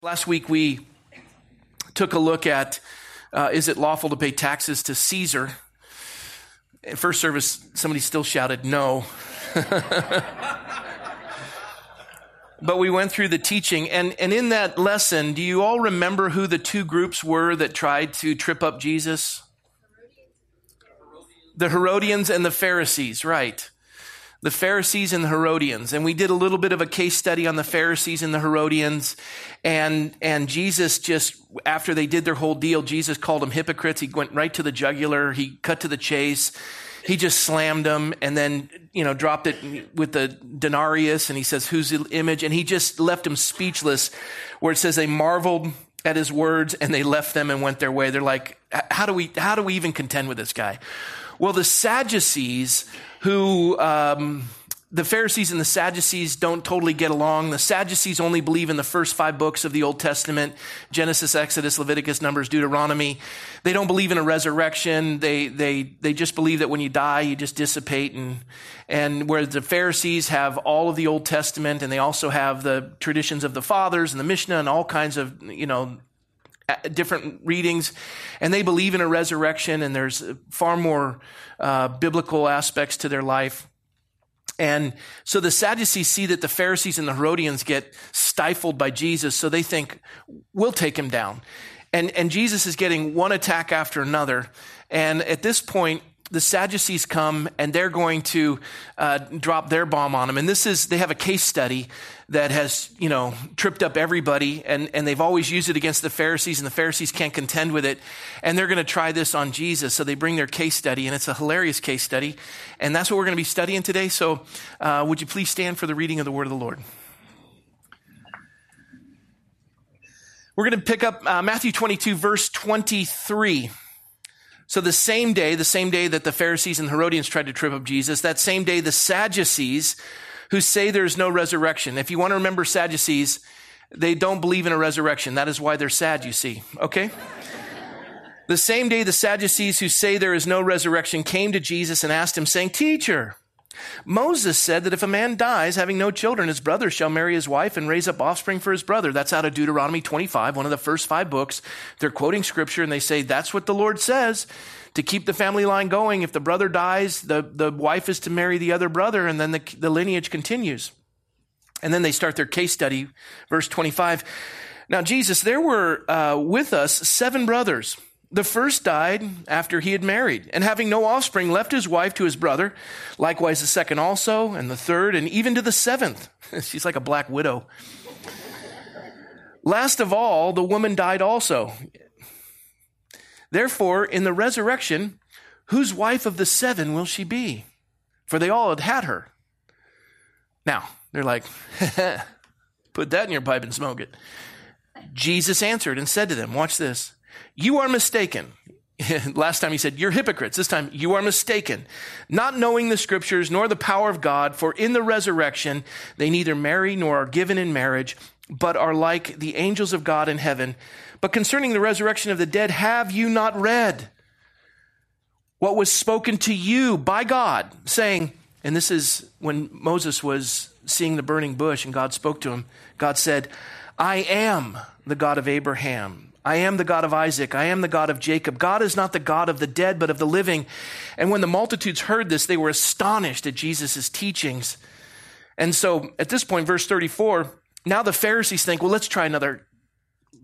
Last week we took a look at uh, is it lawful to pay taxes to Caesar? In first service, somebody still shouted no. but we went through the teaching, and, and in that lesson, do you all remember who the two groups were that tried to trip up Jesus? The Herodians and the Pharisees, right the Pharisees and the Herodians. And we did a little bit of a case study on the Pharisees and the Herodians. And, and Jesus just, after they did their whole deal, Jesus called them hypocrites. He went right to the jugular. He cut to the chase. He just slammed them and then, you know, dropped it with the denarius. And he says, whose image? And he just left them speechless where it says they marveled at his words and they left them and went their way. They're like, how do we, how do we even contend with this guy? Well, the Sadducees who um, the Pharisees and the Sadducees don't totally get along. The Sadducees only believe in the first five books of the Old Testament Genesis, Exodus, Leviticus, Numbers, Deuteronomy. They don't believe in a resurrection. They, they, they just believe that when you die, you just dissipate. And, and where the Pharisees have all of the Old Testament and they also have the traditions of the fathers and the Mishnah and all kinds of, you know, different readings, and they believe in a resurrection, and there's far more uh, biblical aspects to their life. And so the Sadducees see that the Pharisees and the Herodians get stifled by Jesus, so they think, we'll take him down. And, and Jesus is getting one attack after another. And at this point, the Sadducees come and they're going to uh, drop their bomb on him. And this is, they have a case study that has, you know, tripped up everybody and, and they've always used it against the Pharisees and the Pharisees can't contend with it. And they're going to try this on Jesus. So they bring their case study and it's a hilarious case study. And that's what we're going to be studying today. So uh, would you please stand for the reading of the word of the Lord? We're going to pick up uh, Matthew 22, verse 23. So the same day, the same day that the Pharisees and Herodians tried to trip up Jesus, that same day the Sadducees who say there's no resurrection. If you want to remember Sadducees, they don't believe in a resurrection. That is why they're sad, you see. Okay? the same day the Sadducees who say there is no resurrection came to Jesus and asked him saying, Teacher, Moses said that if a man dies having no children, his brother shall marry his wife and raise up offspring for his brother. That's out of Deuteronomy 25, one of the first five books. They're quoting scripture and they say, that's what the Lord says to keep the family line going. If the brother dies, the, the wife is to marry the other brother and then the, the lineage continues. And then they start their case study, verse 25. Now, Jesus, there were uh, with us seven brothers. The first died after he had married, and having no offspring, left his wife to his brother. Likewise, the second also, and the third, and even to the seventh. She's like a black widow. Last of all, the woman died also. Therefore, in the resurrection, whose wife of the seven will she be? For they all had had her. Now, they're like, put that in your pipe and smoke it. Jesus answered and said to them, Watch this. You are mistaken. Last time he said, You're hypocrites. This time, you are mistaken, not knowing the scriptures nor the power of God, for in the resurrection they neither marry nor are given in marriage, but are like the angels of God in heaven. But concerning the resurrection of the dead, have you not read what was spoken to you by God, saying, and this is when Moses was seeing the burning bush and God spoke to him, God said, I am the God of Abraham I am the God of Isaac. I am the God of Jacob. God is not the God of the dead, but of the living. And when the multitudes heard this, they were astonished at Jesus' teachings. And so at this point, verse 34, now the Pharisees think, well, let's try another,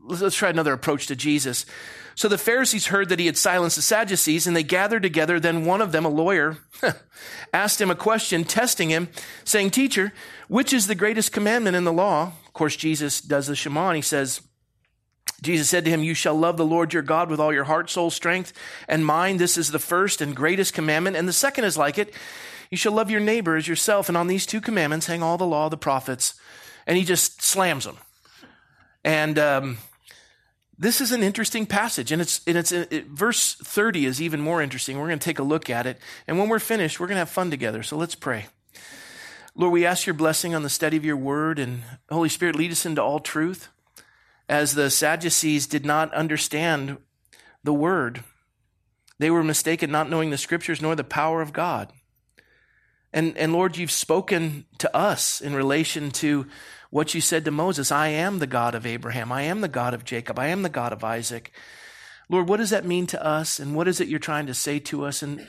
let's try another approach to Jesus. So the Pharisees heard that he had silenced the Sadducees and they gathered together. Then one of them, a lawyer, asked him a question, testing him, saying, teacher, which is the greatest commandment in the law? Of course, Jesus does the Shema and he says, Jesus said to him, You shall love the Lord your God with all your heart, soul, strength, and mind. This is the first and greatest commandment. And the second is like it. You shall love your neighbor as yourself. And on these two commandments hang all the law the prophets. And he just slams them. And um, this is an interesting passage. And it's, and it's it, verse 30 is even more interesting. We're going to take a look at it. And when we're finished, we're going to have fun together. So let's pray. Lord, we ask your blessing on the study of your word. And Holy Spirit, lead us into all truth as the Sadducees did not understand the word. They were mistaken, not knowing the scriptures nor the power of God. And, and Lord, you've spoken to us in relation to what you said to Moses I am the God of Abraham, I am the God of Jacob, I am the God of Isaac. Lord, what does that mean to us? And what is it you're trying to say to us? And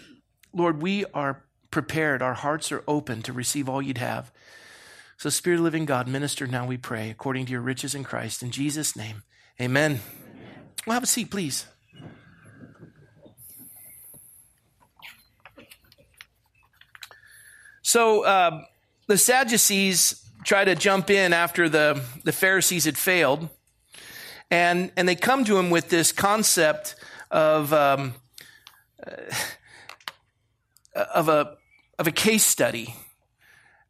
Lord, we are prepared. Our hearts are open to receive all you'd have. So, Spirit of living God, minister now, we pray, according to your riches in Christ. In Jesus' name, amen. amen. Well, have a seat, please. So, uh, the Sadducees try to jump in after the, the Pharisees had failed. And, and they come to him with this concept of, um, uh, of, a, of a case study.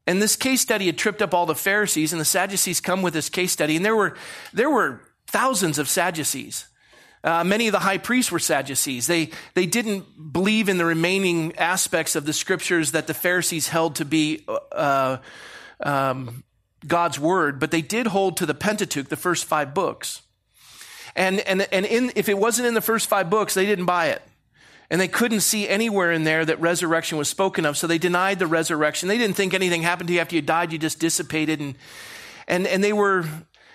And this case study had tripped up all the Pharisees, and the Sadducees come with this case study. And there were, there were thousands of Sadducees. Uh, many of the high priests were Sadducees. They, they didn't believe in the remaining aspects of the scriptures that the Pharisees held to be uh, um, God's word, but they did hold to the Pentateuch, the first five books. And, and, and in, if it wasn't in the first five books, they didn't buy it. And they couldn't see anywhere in there that resurrection was spoken of, so they denied the resurrection. They didn't think anything happened to you after you died, you just dissipated. And, and, and they were,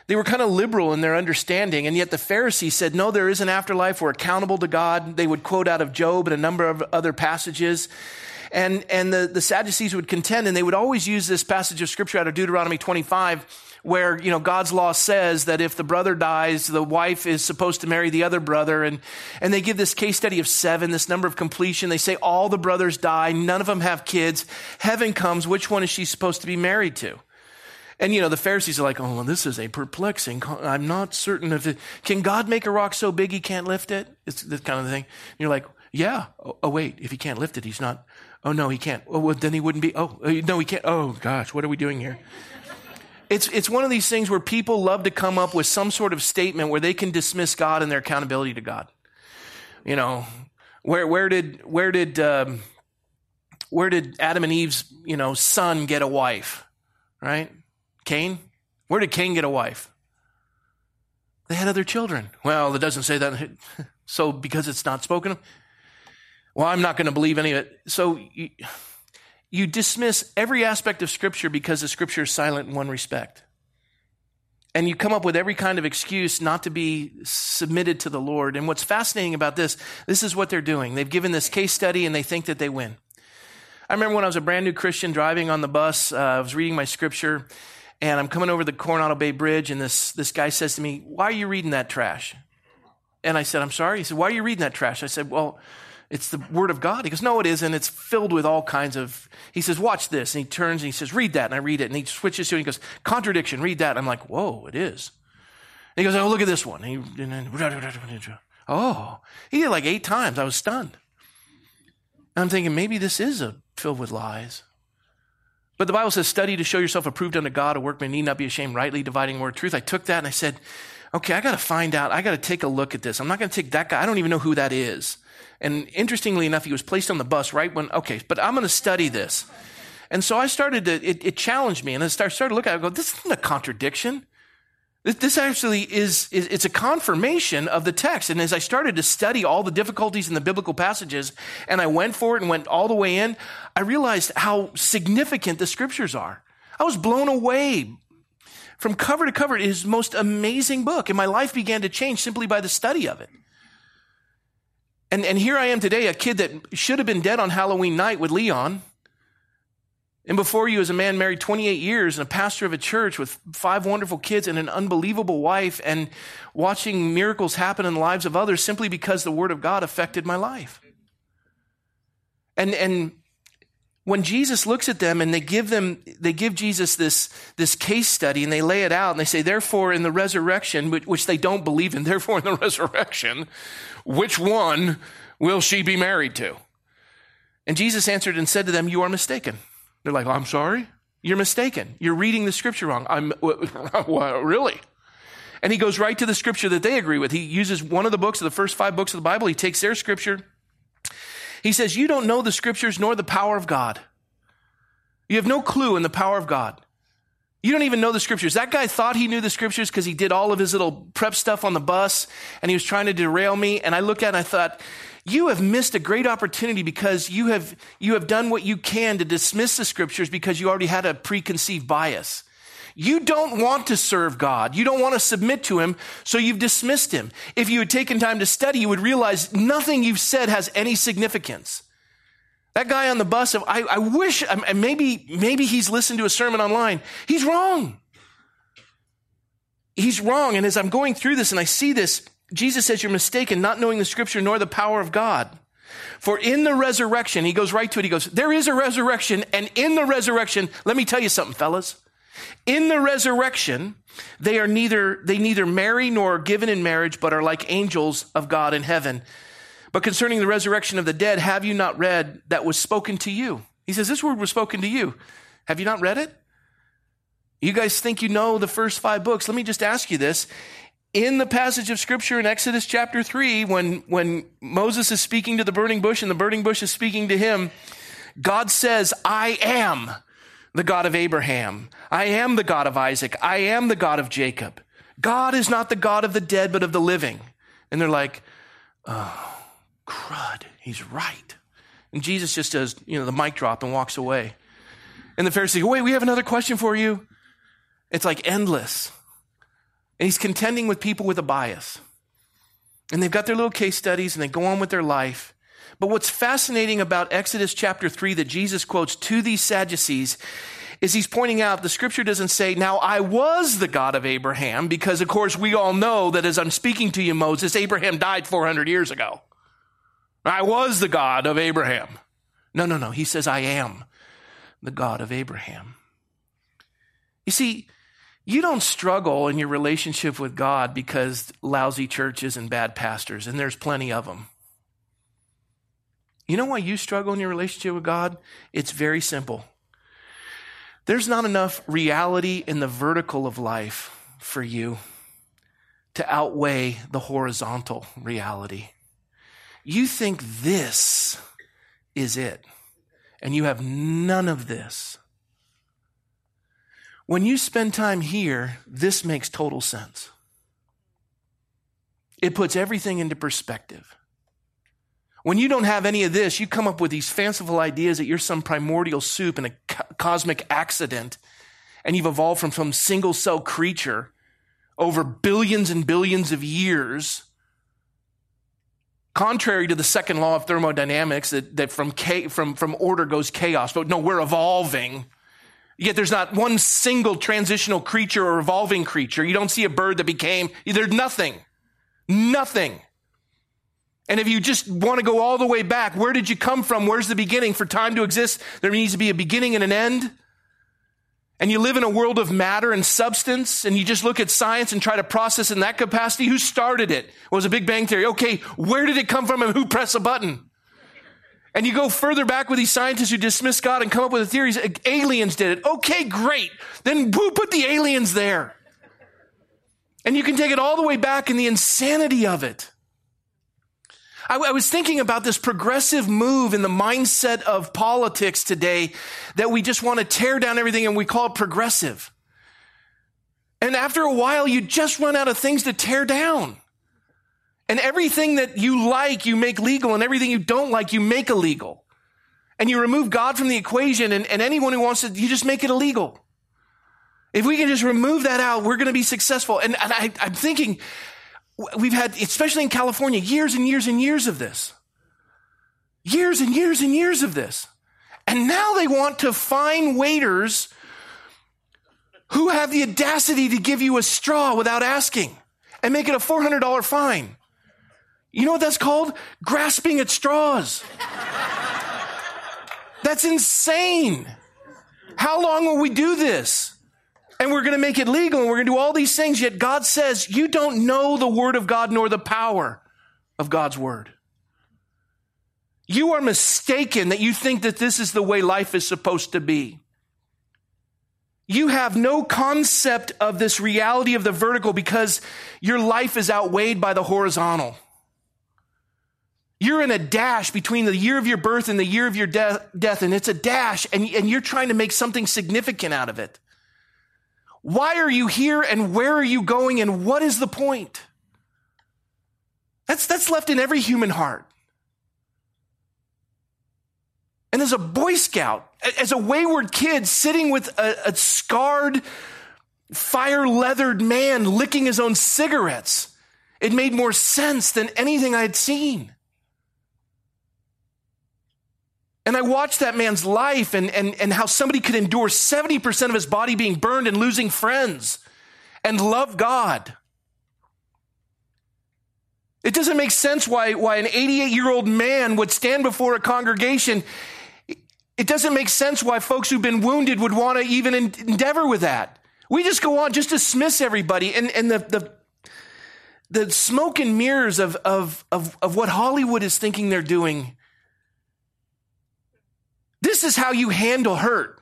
they were kind of liberal in their understanding. And yet the Pharisees said, no, there is an afterlife. We're accountable to God. They would quote out of Job and a number of other passages. And, and the, the Sadducees would contend, and they would always use this passage of scripture out of Deuteronomy 25 where, you know, God's law says that if the brother dies, the wife is supposed to marry the other brother. And, and they give this case study of seven, this number of completion. They say all the brothers die. None of them have kids. Heaven comes. Which one is she supposed to be married to? And you know, the Pharisees are like, oh, well, this is a perplexing. I'm not certain if it, can God make a rock so big he can't lift it? It's this kind of thing. And you're like, yeah. Oh, oh, wait, if he can't lift it, he's not. Oh no, he can't. Oh, well, then he wouldn't be. Oh, uh, no, he can't. Oh gosh, what are we doing here? It's, it's one of these things where people love to come up with some sort of statement where they can dismiss God and their accountability to God. You know, where, where did, where did, um, where did Adam and Eve's, you know, son get a wife? Right? Cain? Where did Cain get a wife? They had other children. Well, it doesn't say that. So because it's not spoken of, well, I'm not going to believe any of it. So you, you dismiss every aspect of Scripture because the Scripture is silent in one respect. And you come up with every kind of excuse not to be submitted to the Lord. And what's fascinating about this, this is what they're doing. They've given this case study and they think that they win. I remember when I was a brand new Christian driving on the bus, uh, I was reading my scripture, and I'm coming over the Coronado Bay Bridge, and this, this guy says to me, Why are you reading that trash? And I said, I'm sorry. He said, Why are you reading that trash? I said, Well, it's the word of God. He goes, no, it isn't. It's filled with all kinds of, he says, watch this. And he turns and he says, read that. And I read it. And he switches to it. And he goes, contradiction, read that. And I'm like, whoa, it is. And he goes, oh, look at this one. And he, oh, he did it like eight times. I was stunned. And I'm thinking, maybe this is a, filled with lies. But the Bible says, study to show yourself approved unto God, a workman need not be ashamed, rightly dividing word truth. I took that and I said, okay, I got to find out. I got to take a look at this. I'm not going to take that guy. I don't even know who that is. And interestingly enough, he was placed on the bus right when, okay, but I'm going to study this. And so I started to, it, it challenged me. And I started, to look at it, I go, this isn't a contradiction. This, this actually is, is, it's a confirmation of the text. And as I started to study all the difficulties in the biblical passages, and I went for it and went all the way in, I realized how significant the scriptures are. I was blown away from cover to cover. It is most amazing book. And my life began to change simply by the study of it. And, and here I am today, a kid that should have been dead on Halloween night with Leon. And before you, as a man married 28 years and a pastor of a church with five wonderful kids and an unbelievable wife, and watching miracles happen in the lives of others simply because the Word of God affected my life. And, and when Jesus looks at them and they give them, they give Jesus this, this case study and they lay it out and they say, therefore, in the resurrection, which they don't believe in, therefore, in the resurrection, which one will she be married to? And Jesus answered and said to them, You are mistaken. They're like, I'm sorry? You're mistaken. You're reading the scripture wrong. I'm, well, really? And he goes right to the scripture that they agree with. He uses one of the books, of the first five books of the Bible. He takes their scripture. He says, You don't know the scriptures nor the power of God. You have no clue in the power of God. You don't even know the scriptures. That guy thought he knew the scriptures because he did all of his little prep stuff on the bus and he was trying to derail me. And I looked at it and I thought, you have missed a great opportunity because you have, you have done what you can to dismiss the scriptures because you already had a preconceived bias. You don't want to serve God. You don't want to submit to Him, so you've dismissed Him. If you had taken time to study, you would realize nothing you've said has any significance. That guy on the bus, I, I wish, um, maybe, maybe he's listened to a sermon online. He's wrong. He's wrong. And as I'm going through this and I see this, Jesus says, You're mistaken, not knowing the scripture nor the power of God. For in the resurrection, he goes right to it. He goes, There is a resurrection. And in the resurrection, let me tell you something, fellas. In the resurrection, they are neither, they neither marry nor are given in marriage, but are like angels of God in heaven. But concerning the resurrection of the dead, have you not read that was spoken to you? He says, This word was spoken to you. Have you not read it? You guys think you know the first five books. Let me just ask you this in the passage of scripture in Exodus chapter 3, when, when Moses is speaking to the burning bush and the burning bush is speaking to him, God says, I am the God of Abraham. I am the God of Isaac. I am the God of Jacob. God is not the God of the dead, but of the living. And they're like, oh, crud. He's right. And Jesus just does, you know, the mic drop and walks away. And the Pharisees go, wait, we have another question for you. It's like endless. And he's contending with people with a bias. And they've got their little case studies and they go on with their life. But what's fascinating about Exodus chapter 3 that Jesus quotes to these Sadducees is he's pointing out the scripture doesn't say, Now I was the God of Abraham, because of course we all know that as I'm speaking to you, Moses, Abraham died 400 years ago. I was the God of Abraham. No, no, no. He says, I am the God of Abraham. You see, you don't struggle in your relationship with God because lousy churches and bad pastors, and there's plenty of them. You know why you struggle in your relationship with God? It's very simple. There's not enough reality in the vertical of life for you to outweigh the horizontal reality. You think this is it, and you have none of this. When you spend time here, this makes total sense. It puts everything into perspective. When you don't have any of this, you come up with these fanciful ideas that you're some primordial soup in a co- cosmic accident, and you've evolved from some single cell creature over billions and billions of years. Contrary to the second law of thermodynamics, that, that from, from, from order goes chaos, but no, we're evolving Yet there's not one single transitional creature or evolving creature. You don't see a bird that became, there's nothing. Nothing. And if you just want to go all the way back, where did you come from? Where's the beginning? For time to exist, there needs to be a beginning and an end. And you live in a world of matter and substance, and you just look at science and try to process in that capacity. Who started it? it was a Big Bang Theory. Okay, where did it come from and who pressed a button? And you go further back with these scientists who dismiss God and come up with the theories. Aliens did it. Okay, great. Then who put the aliens there? And you can take it all the way back in the insanity of it. I, I was thinking about this progressive move in the mindset of politics today that we just want to tear down everything and we call it progressive. And after a while, you just run out of things to tear down. And everything that you like, you make legal, and everything you don't like, you make illegal. And you remove God from the equation, and, and anyone who wants to, you just make it illegal. If we can just remove that out, we're going to be successful. And, and I, I'm thinking, we've had, especially in California, years and years and years of this. Years and years and years of this. And now they want to fine waiters who have the audacity to give you a straw without asking and make it a $400 fine. You know what that's called? Grasping at straws. That's insane. How long will we do this? And we're going to make it legal and we're going to do all these things. Yet God says, you don't know the word of God nor the power of God's word. You are mistaken that you think that this is the way life is supposed to be. You have no concept of this reality of the vertical because your life is outweighed by the horizontal. You're in a dash between the year of your birth and the year of your de- death, and it's a dash, and, and you're trying to make something significant out of it. Why are you here, and where are you going, and what is the point? That's, that's left in every human heart. And as a Boy Scout, as a wayward kid sitting with a, a scarred fire leathered man licking his own cigarettes. It made more sense than anything I had seen. And I watched that man's life and, and, and how somebody could endure 70% of his body being burned and losing friends and love God. It doesn't make sense why, why an 88 year old man would stand before a congregation. It doesn't make sense why folks who've been wounded would want to even endeavor with that. We just go on, just dismiss everybody. And, and the, the, the smoke and mirrors of, of, of, of what Hollywood is thinking they're doing. This is how you handle hurt.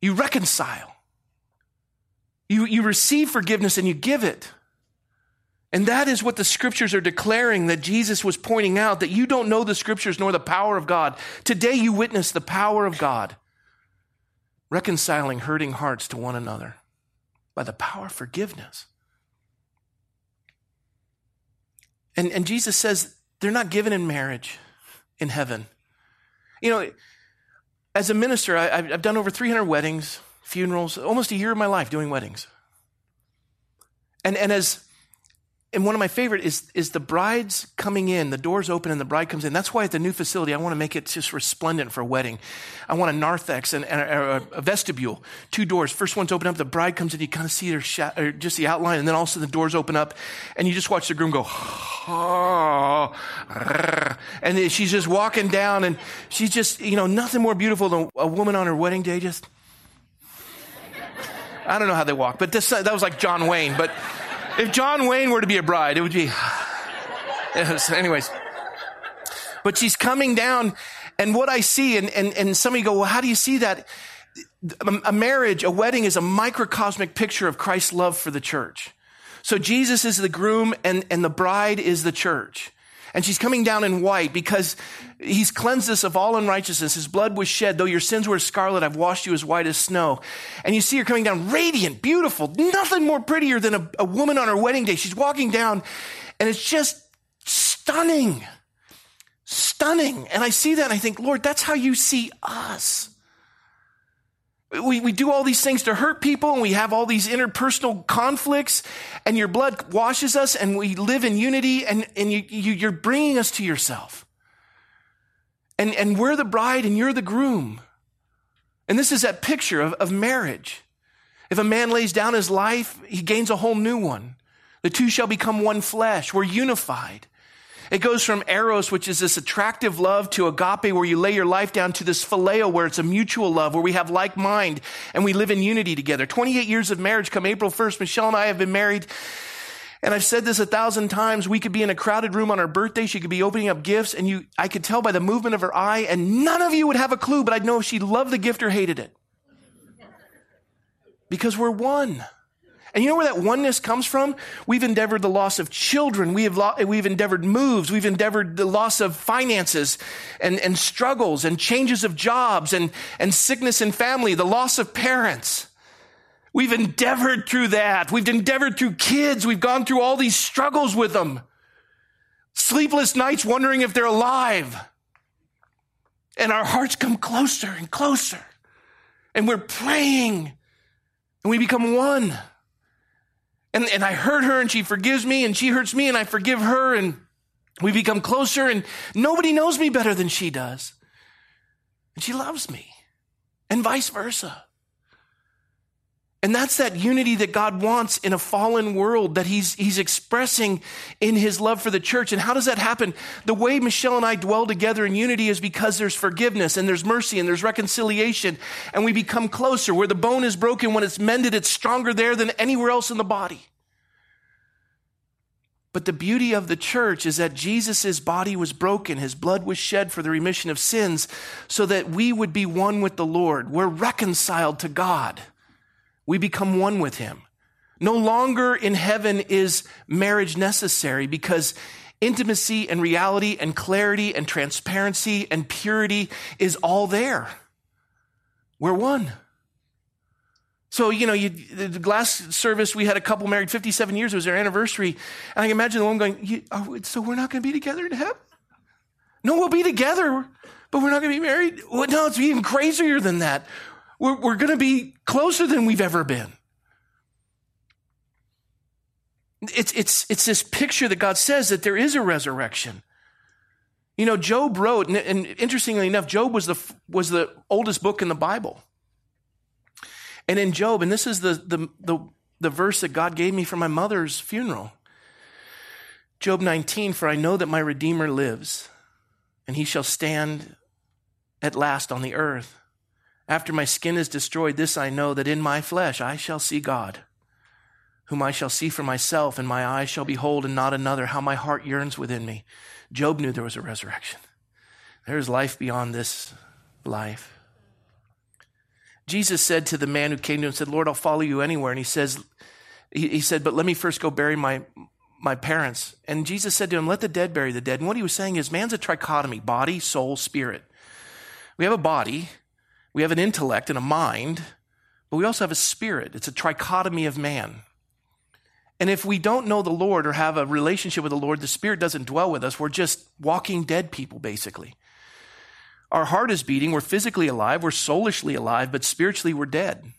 You reconcile. You, you receive forgiveness and you give it. And that is what the scriptures are declaring that Jesus was pointing out that you don't know the scriptures nor the power of God. Today you witness the power of God reconciling hurting hearts to one another by the power of forgiveness. And, and Jesus says they're not given in marriage in heaven. You know, as a minister, I, have done over 300 weddings, funerals, almost a year of my life doing weddings. And, and as and one of my favorite is is the brides coming in the doors open and the bride comes in. That's why at the new facility i want to make it just resplendent for a wedding. I want a narthex and, and a, a, vestibule two doors. First one's open up the bride comes in you kind of see her or just the outline and then all of a sudden the doors open up and you just watch the groom go and she's just walking down and she's just you know nothing more beautiful than a woman on her wedding day just i don't know how they walk but this that was like john wayne but if John Wayne were to be a bride, it would be. anyways. But she's coming down, and what I see, and, and, and somebody go, well, how do you see that? A marriage, a wedding is a microcosmic picture of Christ's love for the church. So Jesus is the groom, and, and the bride is the church. And she's coming down in white because he's cleansed us of all unrighteousness. His blood was shed. Though your sins were scarlet, I've washed you as white as snow. And you see her coming down radiant, beautiful, nothing more prettier than a, a woman on her wedding day. She's walking down and it's just stunning. Stunning. And I see that and I think, Lord, that's how you see us. We, we do all these things to hurt people and we have all these interpersonal conflicts and your blood washes us and we live in unity and, and you, you, you're bringing us to yourself. And, and we're the bride and you're the groom. And this is that picture of, of marriage. If a man lays down his life, he gains a whole new one. The two shall become one flesh. We're unified. It goes from eros, which is this attractive love, to agape, where you lay your life down, to this phileo, where it's a mutual love, where we have like mind and we live in unity together. 28 years of marriage come April 1st. Michelle and I have been married. And I've said this a thousand times. We could be in a crowded room on our birthday. She could be opening up gifts and you, I could tell by the movement of her eye and none of you would have a clue, but I'd know if she loved the gift or hated it. Because we're one. And you know where that oneness comes from? We've endeavored the loss of children. We have lo- we've endeavored moves. We've endeavored the loss of finances and, and struggles and changes of jobs and, and sickness and family, the loss of parents. We've endeavored through that. We've endeavored through kids. We've gone through all these struggles with them. Sleepless nights wondering if they're alive. And our hearts come closer and closer. And we're praying and we become one. And, and I hurt her and she forgives me and she hurts me and I forgive her and we become closer and nobody knows me better than she does. And she loves me and vice versa. And that's that unity that God wants in a fallen world that he's, he's expressing in his love for the church. And how does that happen? The way Michelle and I dwell together in unity is because there's forgiveness and there's mercy and there's reconciliation and we become closer. Where the bone is broken, when it's mended, it's stronger there than anywhere else in the body. But the beauty of the church is that Jesus' body was broken, his blood was shed for the remission of sins, so that we would be one with the Lord. We're reconciled to God we become one with him. No longer in heaven is marriage necessary because intimacy and reality and clarity and transparency and purity is all there. We're one. So, you know, you, the last service, we had a couple married 57 years. It was their anniversary. And I can imagine the woman going, oh, so we're not going to be together in heaven? No, we'll be together, but we're not going to be married. Well, no, it's even crazier than that we're, we're going to be closer than we've ever been. It's, it's, it's this picture that God says that there is a resurrection. You know, Job wrote, and, and interestingly enough, Job was the, was the oldest book in the Bible. And in Job, and this is the, the, the, the verse that God gave me for my mother's funeral. Job 19, for I know that my Redeemer lives, and he shall stand at last on the earth. After my skin is destroyed, this I know that in my flesh I shall see God, whom I shall see for myself, and my eyes shall behold and not another. How my heart yearns within me. Job knew there was a resurrection. There is life beyond this life. Jesus said to the man who came to him, said, Lord, I'll follow you anywhere. And he says, he, he said, but let me first go bury my, my parents. And Jesus said to him, let the dead bury the dead. And what he was saying is man's a trichotomy, body, soul, spirit. We have a body, we have an intellect and a mind, but we also have a spirit. It's a trichotomy of man. And if we don't know the Lord or have a relationship with the Lord, the Spirit doesn't dwell with us. We're just walking dead people, basically. Our heart is beating. We're physically alive. We're soulishly alive, but spiritually we're dead.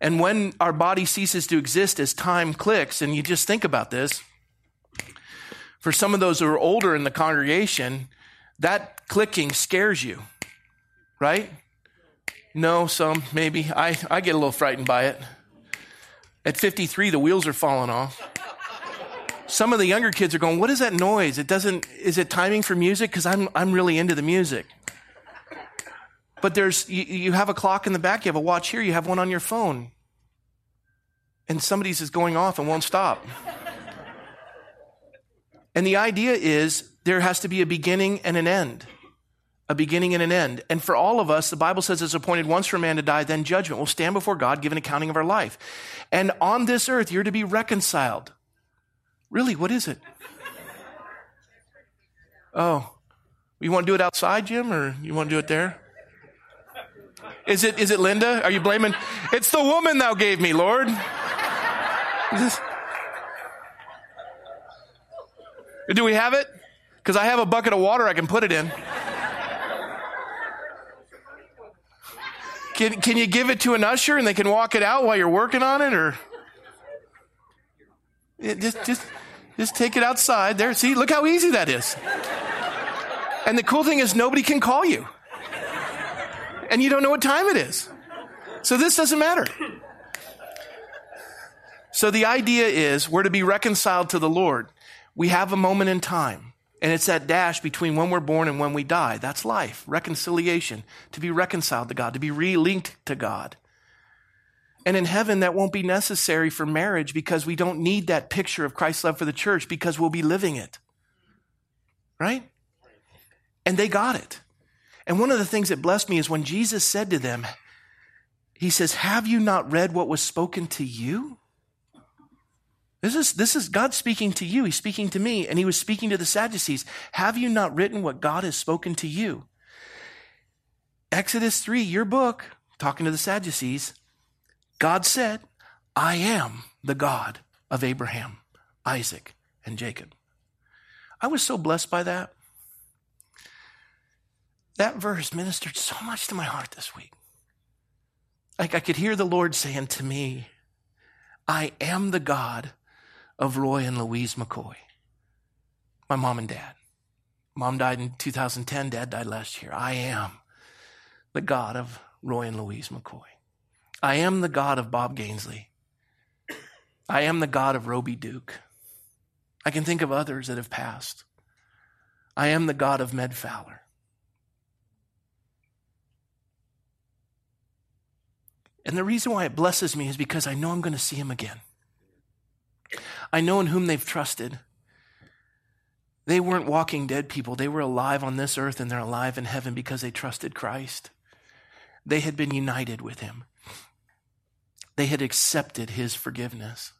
And when our body ceases to exist as time clicks, and you just think about this, for some of those who are older in the congregation, that clicking scares you, right? No, some, maybe. I, I get a little frightened by it. At 53, the wheels are falling off. Some of the younger kids are going, What is that noise? It doesn't, is it timing for music? Because I'm, I'm really into the music. But there's, you, you have a clock in the back, you have a watch here, you have one on your phone. And somebody's is going off and won't stop. And the idea is there has to be a beginning and an end. A beginning and an end. And for all of us, the Bible says it's appointed once for man to die, then judgment. We'll stand before God, give an accounting of our life. And on this earth, you're to be reconciled. Really, what is it? Oh, you want to do it outside, Jim, or you want to do it there? Is it, is it Linda? Are you blaming? It's the woman thou gave me, Lord. Do we have it? Because I have a bucket of water I can put it in. Can, can you give it to an usher and they can walk it out while you're working on it or? Just just just take it outside there. See look how easy that is. And the cool thing is nobody can call you. And you don't know what time it is. So this doesn't matter. So the idea is we're to be reconciled to the lord. We have a moment in time. And it's that dash between when we're born and when we die. That's life, reconciliation, to be reconciled to God, to be relinked to God. And in heaven, that won't be necessary for marriage because we don't need that picture of Christ's love for the church because we'll be living it. Right? And they got it. And one of the things that blessed me is when Jesus said to them, He says, Have you not read what was spoken to you? This is, this is God speaking to you. He's speaking to me, and he was speaking to the Sadducees. Have you not written what God has spoken to you? Exodus 3, your book, talking to the Sadducees, God said, I am the God of Abraham, Isaac, and Jacob. I was so blessed by that. That verse ministered so much to my heart this week. Like I could hear the Lord saying to me, I am the God of Roy and Louise McCoy. My mom and dad. Mom died in 2010, dad died last year. I am the God of Roy and Louise McCoy. I am the God of Bob Gainsley. I am the God of Roby Duke. I can think of others that have passed. I am the God of Med Fowler. And the reason why it blesses me is because I know I'm going to see him again. I know in whom they've trusted. They weren't walking dead people. They were alive on this earth and they're alive in heaven because they trusted Christ. They had been united with him. They had accepted his forgiveness.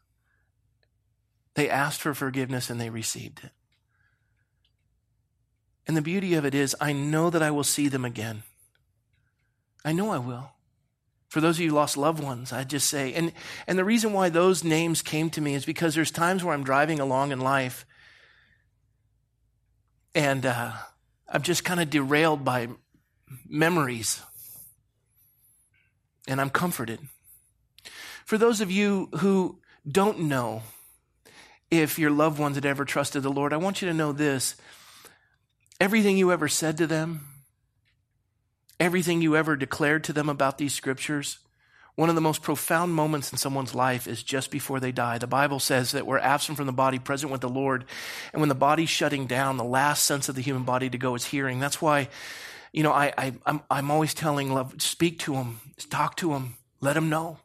They asked for forgiveness and they received it. And the beauty of it is, I know that I will see them again. I know I will. For those of you lost loved ones, I just say, and, and the reason why those names came to me is because there's times where I'm driving along in life and uh, I'm just kind of derailed by memories and I'm comforted. For those of you who don't know, if your loved ones had ever trusted the Lord, I want you to know this. Everything you ever said to them, everything you ever declared to them about these scriptures, one of the most profound moments in someone's life is just before they die. The Bible says that we're absent from the body, present with the Lord. And when the body's shutting down, the last sense of the human body to go is hearing. That's why, you know, I, I, I'm, I'm always telling love, speak to them, talk to them, let them know.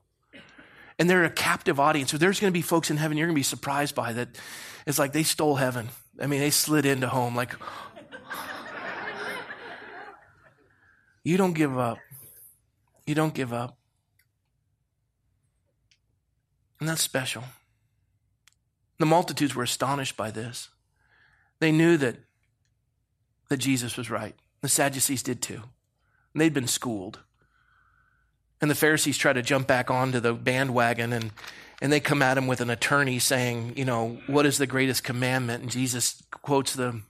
And they're a captive audience. So there's going to be folks in heaven you're going to be surprised by that. It's like they stole heaven. I mean, they slid into home like, you don't give up. You don't give up. And that's special. The multitudes were astonished by this. They knew that, that Jesus was right. The Sadducees did too. And they'd been schooled. And the Pharisees try to jump back onto the bandwagon and, and they come at him with an attorney saying, you know, what is the greatest commandment? And Jesus quotes the,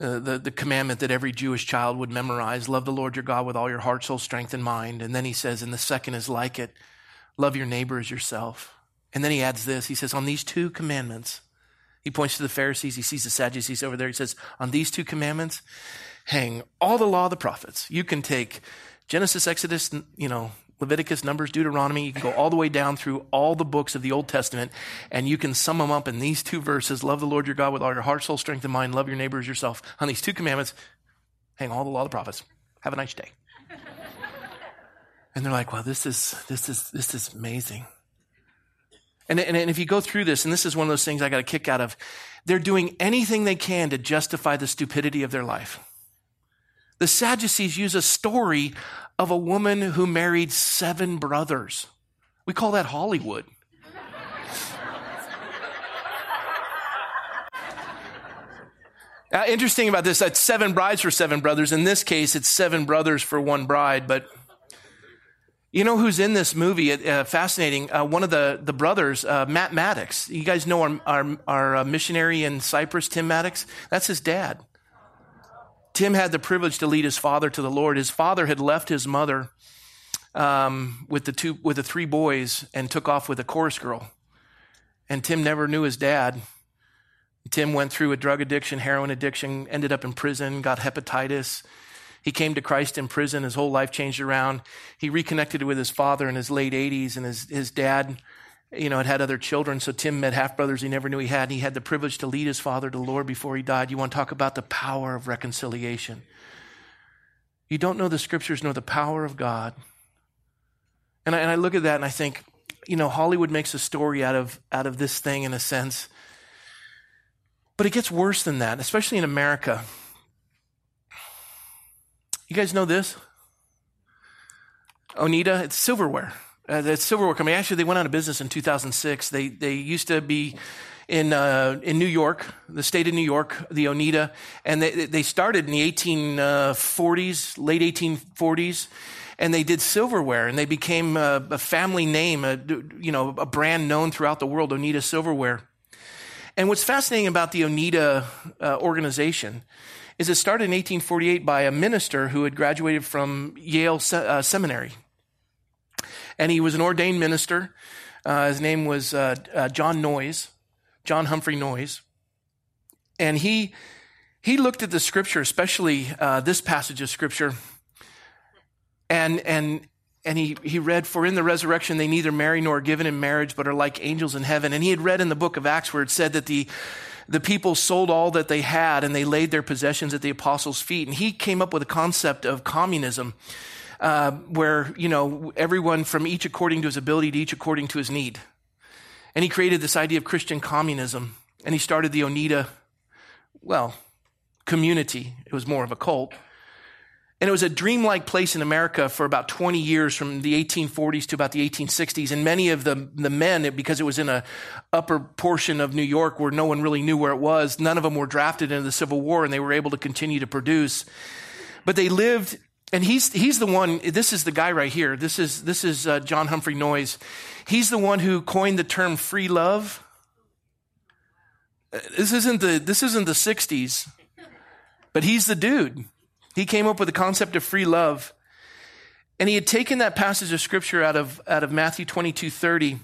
uh, the, the commandment that every Jewish child would memorize love the Lord your God with all your heart, soul, strength, and mind. And then he says, and the second is like it love your neighbor as yourself. And then he adds this he says, on these two commandments, he points to the Pharisees, he sees the Sadducees over there. He says, on these two commandments, hang all the law of the prophets. You can take Genesis, Exodus, you know, Leviticus, Numbers, Deuteronomy. You can go all the way down through all the books of the Old Testament, and you can sum them up in these two verses love the Lord your God with all your heart, soul, strength, and mind. Love your neighbor as yourself. On these two commandments, hang all the law of the prophets. Have a nice day. and they're like, well, this is, this is, this is amazing. And, and, and if you go through this, and this is one of those things I got a kick out of, they're doing anything they can to justify the stupidity of their life. The Sadducees use a story of a woman who married seven brothers. We call that Hollywood. Uh, interesting about this, that's seven brides for seven brothers. In this case, it's seven brothers for one bride. But you know who's in this movie? Uh, fascinating. Uh, one of the, the brothers, uh, Matt Mattox. You guys know our, our, our uh, missionary in Cyprus, Tim Mattox? That's his dad. Tim had the privilege to lead his father to the Lord. His father had left his mother um, with the two with the three boys and took off with a chorus girl. And Tim never knew his dad. Tim went through a drug addiction, heroin addiction, ended up in prison, got hepatitis. He came to Christ in prison. His whole life changed around. He reconnected with his father in his late 80s, and his, his dad you know, had had other children. So Tim met half brothers he never knew he had. And he had the privilege to lead his father to the Lord before he died. You want to talk about the power of reconciliation. You don't know the scriptures, nor the power of God. And I, and I look at that and I think, you know, Hollywood makes a story out of, out of this thing in a sense. But it gets worse than that, especially in America. You guys know this? Oneida, it's silverware. Uh, the silverware company, actually, they went out of business in 2006. They, they used to be in, uh, in New York, the state of New York, the Oneida, and they, they started in the 1840s, late 1840s, and they did silverware, and they became a, a family name, a, you know, a brand known throughout the world, Oneida Silverware. And what's fascinating about the Oneida uh, organization is it started in 1848 by a minister who had graduated from Yale Se- uh, Seminary and he was an ordained minister. Uh, his name was uh, uh, John Noyes, John Humphrey Noyes, and he he looked at the scripture, especially uh, this passage of scripture, and and and he he read, "For in the resurrection they neither marry nor are given in marriage, but are like angels in heaven." And he had read in the book of Acts where it said that the the people sold all that they had and they laid their possessions at the apostles' feet. And he came up with a concept of communism uh, where, you know, everyone from each according to his ability to each according to his need. And he created this idea of Christian communism. And he started the Oneida, well, community. It was more of a cult. And it was a dreamlike place in America for about 20 years from the 1840s to about the 1860s. And many of the, the men, because it was in a upper portion of New York where no one really knew where it was, none of them were drafted into the Civil War and they were able to continue to produce. But they lived and he's, he's the one, this is the guy right here. This is, this is uh, John Humphrey Noyes. He's the one who coined the term free love. Uh, this isn't the, this isn't the 60s, but he's the dude. He came up with the concept of free love. And he had taken that passage of scripture out of, out of Matthew 22, 30.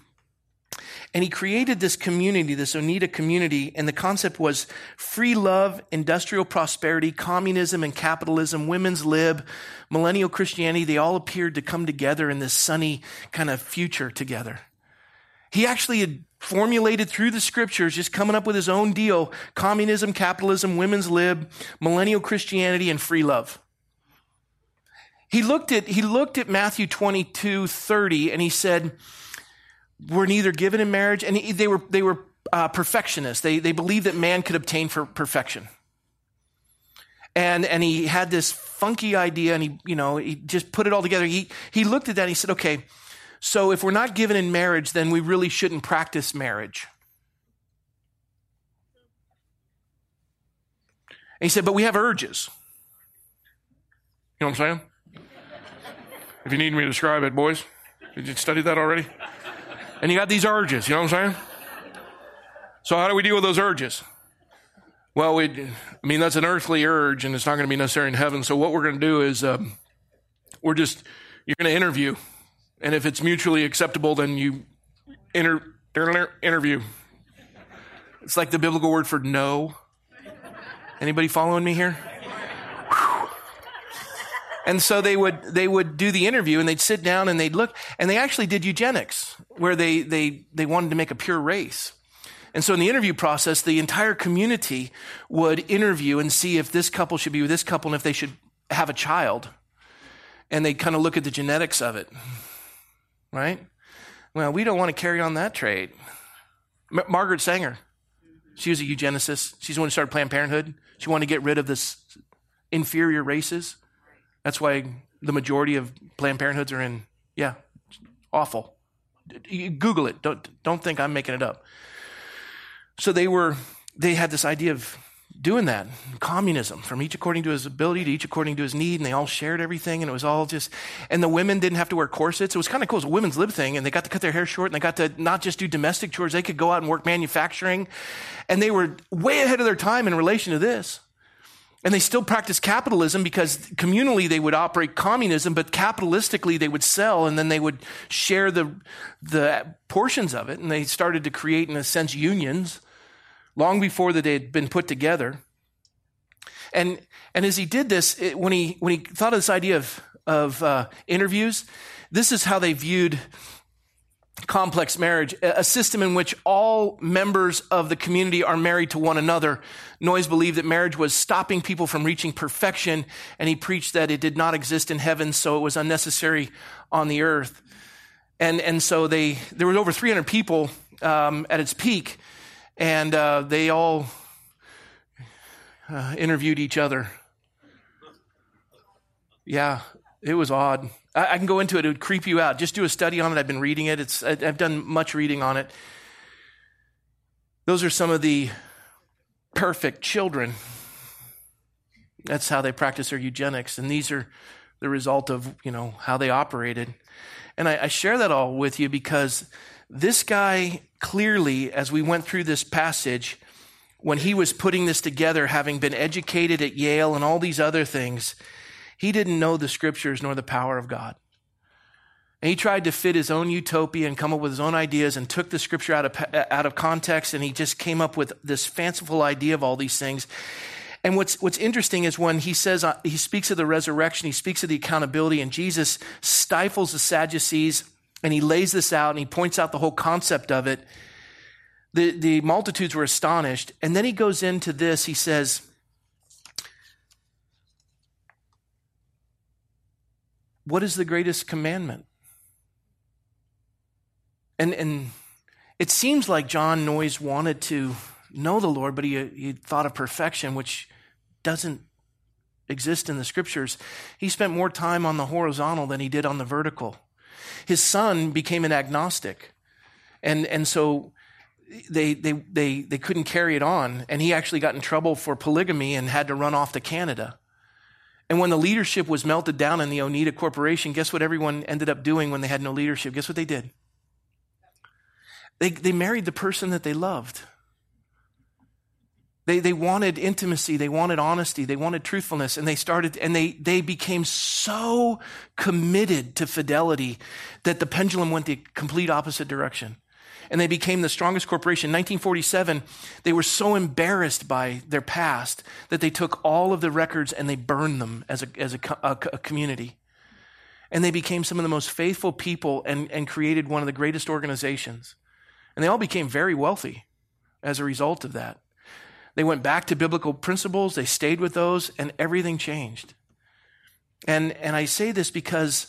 And he created this community, this Oneida community, and the concept was free love, industrial prosperity, communism and capitalism, women's lib, millennial Christianity. They all appeared to come together in this sunny kind of future together. He actually had formulated through the scriptures, just coming up with his own deal communism, capitalism, women's lib, millennial Christianity, and free love. He looked at, he looked at Matthew 22, 30, and he said, We're neither given in marriage, and they were, they were uh, perfectionists. They, they believed that man could obtain for perfection. And, and he had this funky idea, and he, you know, he just put it all together. He, he looked at that and he said, Okay, so if we're not given in marriage, then we really shouldn't practice marriage. And he said, But we have urges. You know what I'm saying? If you need me to describe it, boys, did you study that already? And you got these urges, you know what I'm saying? So how do we deal with those urges? Well, we, I mean, that's an earthly urge, and it's not going to be necessary in heaven. So what we're going to do is, um, we're just, you're going to interview, and if it's mutually acceptable, then you inter, interview. It's like the biblical word for know. Anybody following me here? And so they would, they would do the interview and they'd sit down and they'd look, and they actually did eugenics, where they, they, they wanted to make a pure race. And so in the interview process, the entire community would interview and see if this couple should be with this couple and if they should have a child. And they'd kind of look at the genetics of it. Right? Well, we don't want to carry on that trait. M- Margaret Sanger, she was a eugenicist. She's the one who started Planned Parenthood. She wanted to get rid of this inferior races. That's why the majority of Planned Parenthoods are in, yeah, awful. Google it. Don't, don't think I'm making it up. So they were, they had this idea of doing that communism from each according to his ability to each according to his need and they all shared everything and it was all just and the women didn't have to wear corsets. It was kind of cool. It was a women's lib thing and they got to cut their hair short and they got to not just do domestic chores. They could go out and work manufacturing. And they were way ahead of their time in relation to this and they still practice capitalism because communally they would operate communism, but capitalistically they would sell and then they would share the, the portions of it. And they started to create, in a sense, unions long before that they had been put together. And, and as he did this, it, when, he, when he thought of this idea of, of uh, interviews, this is how they viewed complex marriage, a system in which all members of the community are married to one another. Noyes believed that marriage was stopping people from reaching perfection, and he preached that it did not exist in heaven, so it was unnecessary on the earth. And, and so they, there were over 300 people um, at its peak, and uh, they all uh, interviewed each other. Yeah, it was odd. I, I, can go into it. It would creep you out. Just do a study on it. I've been reading it. It's, I, I've done much reading on it. Those are some of the perfect children. That's how they practice their eugenics. And these are the result of, you know, how they operated. And I, I share that all with you because this guy clearly, as we went through this passage, when he was putting this together, having been educated at Yale and all these other things, he didn't know the scriptures nor the power of God. And he tried to fit his own utopia and come up with his own ideas and took the scripture out of, out of context and he just came up with this fanciful idea of all these things. And what's, what's interesting is when he says, uh, he speaks of the resurrection, he speaks of the accountability, and Jesus stifles the Sadducees and he lays this out and he points out the whole concept of it. The, the multitudes were astonished. And then he goes into this, he says, What is the greatest commandment? And, and it seems like John Noyes wanted to know the Lord, but he, he thought of perfection, which doesn't exist in the scriptures. He spent more time on the horizontal than he did on the vertical. His son became an agnostic. And, and so they, they, they, they couldn't carry it on. And he actually got in trouble for polygamy and had to run off to Canada. And when the leadership was melted down in the Oneida Corporation, guess what everyone ended up doing when they had no leadership? Guess what they did? They, they married the person that they loved. They, they wanted intimacy, they wanted honesty, they wanted truthfulness, and they started, and they, they became so committed to fidelity that the pendulum went the complete opposite direction. And they became the strongest corporation. In 1947, they were so embarrassed by their past that they took all of the records and they burned them as a, as a, a, a community. And they became some of the most faithful people and, and created one of the greatest organizations. And they all became very wealthy as a result of that. They went back to biblical principles, they stayed with those, and everything changed. And, and I say this because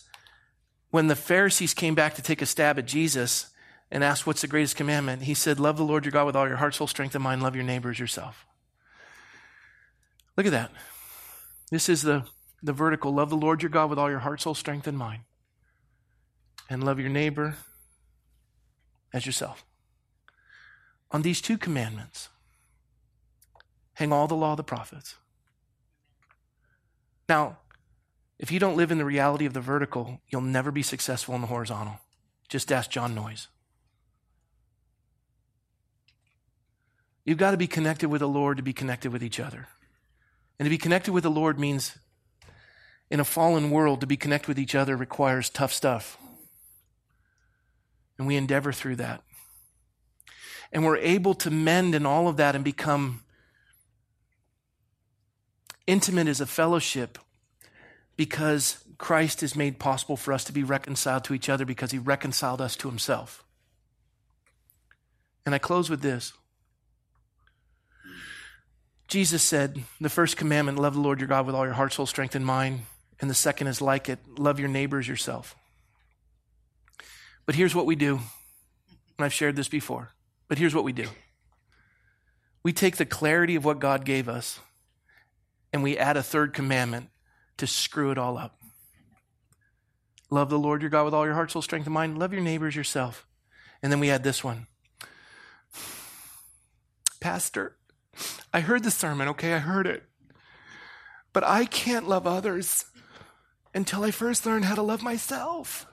when the Pharisees came back to take a stab at Jesus, and asked, What's the greatest commandment? He said, Love the Lord your God with all your heart, soul, strength, and mind. Love your neighbor as yourself. Look at that. This is the, the vertical. Love the Lord your God with all your heart, soul, strength, and mind. And love your neighbor as yourself. On these two commandments, hang all the law of the prophets. Now, if you don't live in the reality of the vertical, you'll never be successful in the horizontal. Just ask John Noyes. You've got to be connected with the Lord to be connected with each other. And to be connected with the Lord means, in a fallen world, to be connected with each other requires tough stuff. And we endeavor through that. And we're able to mend in all of that and become intimate as a fellowship because Christ is made possible for us to be reconciled to each other because he reconciled us to himself. And I close with this. Jesus said, the first commandment, love the Lord your God with all your heart, soul, strength, and mind. And the second is like it, love your neighbors yourself. But here's what we do. And I've shared this before, but here's what we do. We take the clarity of what God gave us and we add a third commandment to screw it all up. Love the Lord your God with all your heart, soul, strength, and mind. Love your neighbors yourself. And then we add this one Pastor, I heard the sermon, okay? I heard it. But I can't love others until I first learn how to love myself.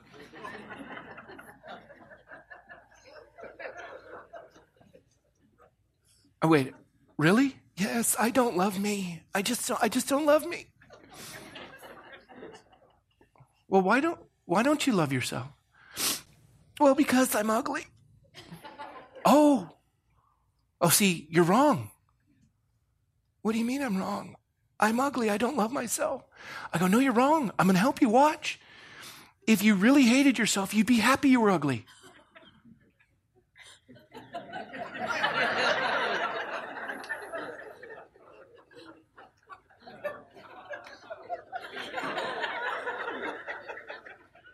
oh, wait, really? Yes, I don't love me. I just don't, I just don't love me. Well, why don't why don't you love yourself? Well, because I'm ugly. Oh. Oh, see, you're wrong. What do you mean I'm wrong? I'm ugly. I don't love myself. I go, No, you're wrong. I'm going to help you watch. If you really hated yourself, you'd be happy you were ugly.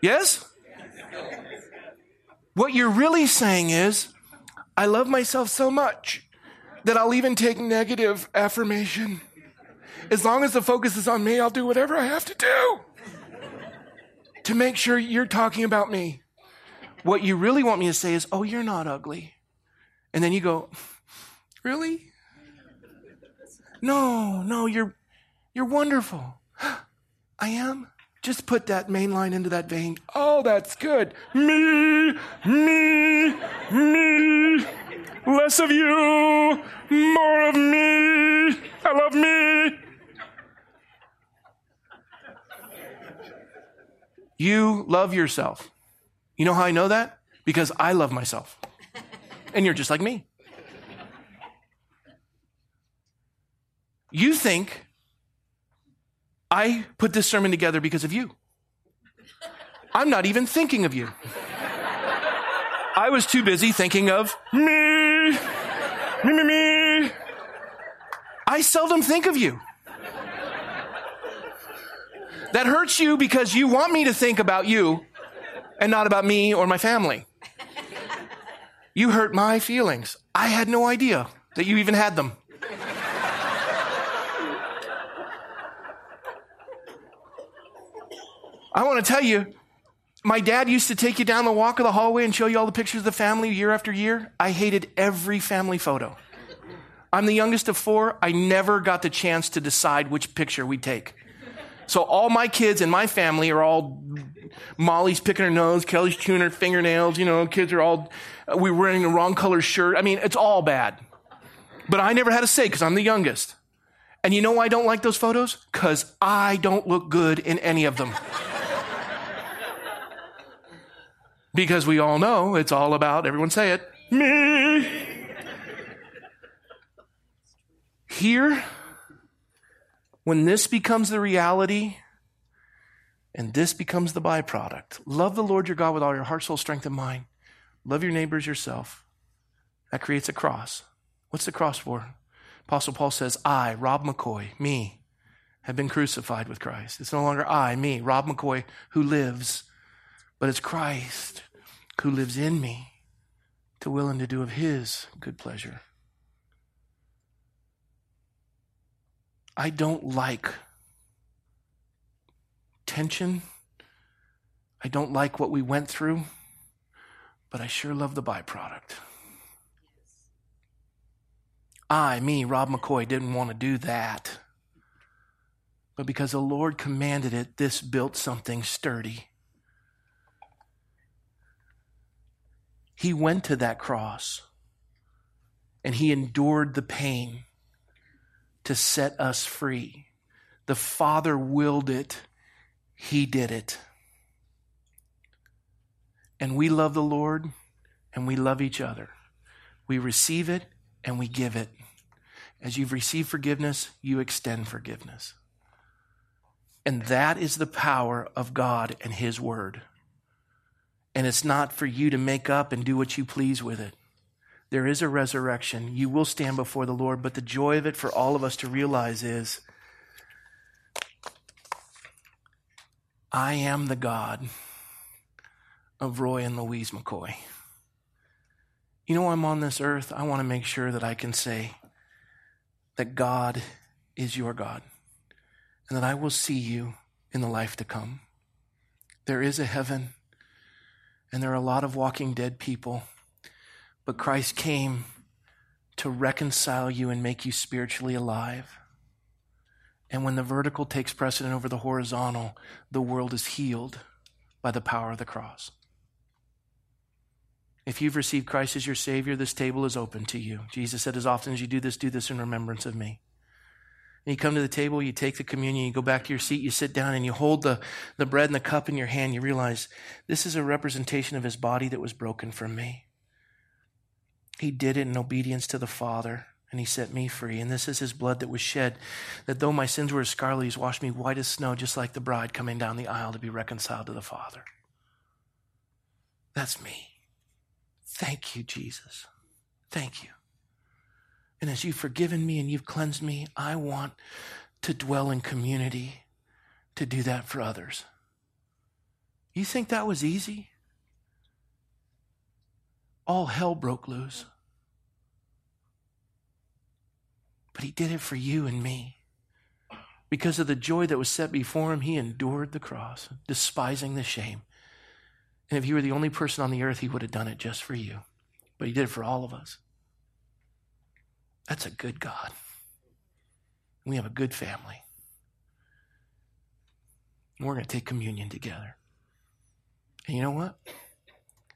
Yes? What you're really saying is, I love myself so much that I'll even take negative affirmation. As long as the focus is on me, I'll do whatever I have to do to make sure you're talking about me. What you really want me to say is, Oh, you're not ugly. And then you go, Really? No, no, you're, you're wonderful. I am? Just put that main line into that vein. Oh, that's good. Me, me, me. Less of you, more of me. I love me. You love yourself. You know how I know that? Because I love myself. And you're just like me. You think I put this sermon together because of you. I'm not even thinking of you. I was too busy thinking of me, me, me, me. I seldom think of you. That hurts you because you want me to think about you and not about me or my family. You hurt my feelings. I had no idea that you even had them. I want to tell you, my dad used to take you down the walk of the hallway and show you all the pictures of the family year after year. I hated every family photo. I'm the youngest of four. I never got the chance to decide which picture we'd take. So all my kids and my family are all Molly's picking her nose, Kelly's chewing her fingernails. You know, kids are all uh, we were wearing the wrong color shirt. I mean, it's all bad. But I never had a say because I'm the youngest. And you know why I don't like those photos? Because I don't look good in any of them. Because we all know it's all about, everyone say it, Me. Here, when this becomes the reality and this becomes the byproduct, love the Lord your God with all your heart, soul, strength, and mind. Love your neighbors yourself. That creates a cross. What's the cross for? Apostle Paul says, I, Rob McCoy, me, have been crucified with Christ. It's no longer I, me, Rob McCoy, who lives, but it's Christ who lives in me to will and to do of his good pleasure. I don't like tension. I don't like what we went through, but I sure love the byproduct. I, me, Rob McCoy, didn't want to do that. But because the Lord commanded it, this built something sturdy. He went to that cross and he endured the pain to set us free. The Father willed it, He did it. And we love the Lord and we love each other. We receive it and we give it. As you've received forgiveness, you extend forgiveness. And that is the power of God and His Word. And it's not for you to make up and do what you please with it. There is a resurrection. You will stand before the Lord, but the joy of it for all of us to realize is I am the God of Roy and Louise McCoy. You know, I'm on this earth. I want to make sure that I can say that God is your God and that I will see you in the life to come. There is a heaven, and there are a lot of walking dead people but Christ came to reconcile you and make you spiritually alive. And when the vertical takes precedent over the horizontal, the world is healed by the power of the cross. If you've received Christ as your Savior, this table is open to you. Jesus said, As often as you do this, do this in remembrance of me. You come to the table, you take the communion, you go back to your seat, you sit down, and you hold the, the bread and the cup in your hand. You realize this is a representation of his body that was broken for me. He did it in obedience to the Father, and He set me free. And this is His blood that was shed, that though my sins were as scarlet, He's washed me white as snow, just like the bride coming down the aisle to be reconciled to the Father. That's me. Thank you, Jesus. Thank you. And as you've forgiven me and you've cleansed me, I want to dwell in community to do that for others. You think that was easy? all hell broke loose. But he did it for you and me. Because of the joy that was set before him, he endured the cross, despising the shame. And if you were the only person on the earth, he would have done it just for you. But he did it for all of us. That's a good God. We have a good family. And we're going to take communion together. And you know what?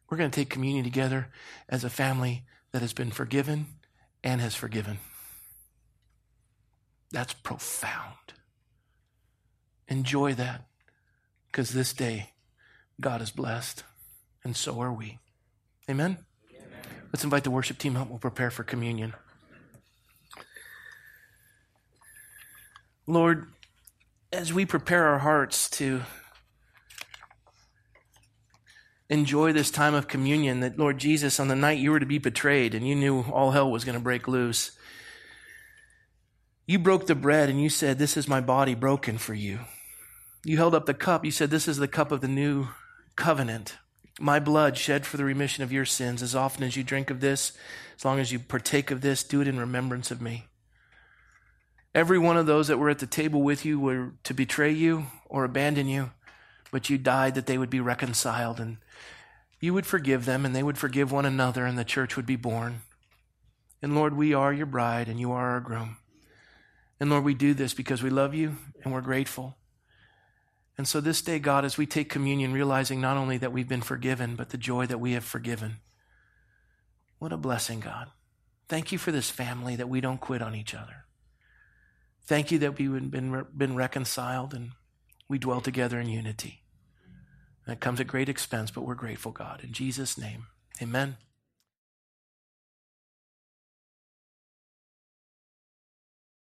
We're going to take communion together as a family that has been forgiven and has forgiven. That's profound. Enjoy that because this day God is blessed and so are we. Amen? Amen? Let's invite the worship team up. We'll prepare for communion. Lord, as we prepare our hearts to enjoy this time of communion that, Lord Jesus, on the night you were to be betrayed and you knew all hell was going to break loose, you broke the bread and you said, This is my body broken for you. You held up the cup. You said, This is the cup of the new covenant. My blood shed for the remission of your sins. As often as you drink of this, as long as you partake of this, do it in remembrance of me. Every one of those that were at the table with you were to betray you or abandon you, but you died that they would be reconciled and you would forgive them and they would forgive one another and the church would be born. And Lord, we are your bride and you are our groom. And Lord, we do this because we love you and we're grateful. And so this day, God, as we take communion, realizing not only that we've been forgiven, but the joy that we have forgiven. What a blessing, God. Thank you for this family that we don't quit on each other. Thank you that we've been, been reconciled and we dwell together in unity. That comes at great expense, but we're grateful, God. In Jesus' name, amen.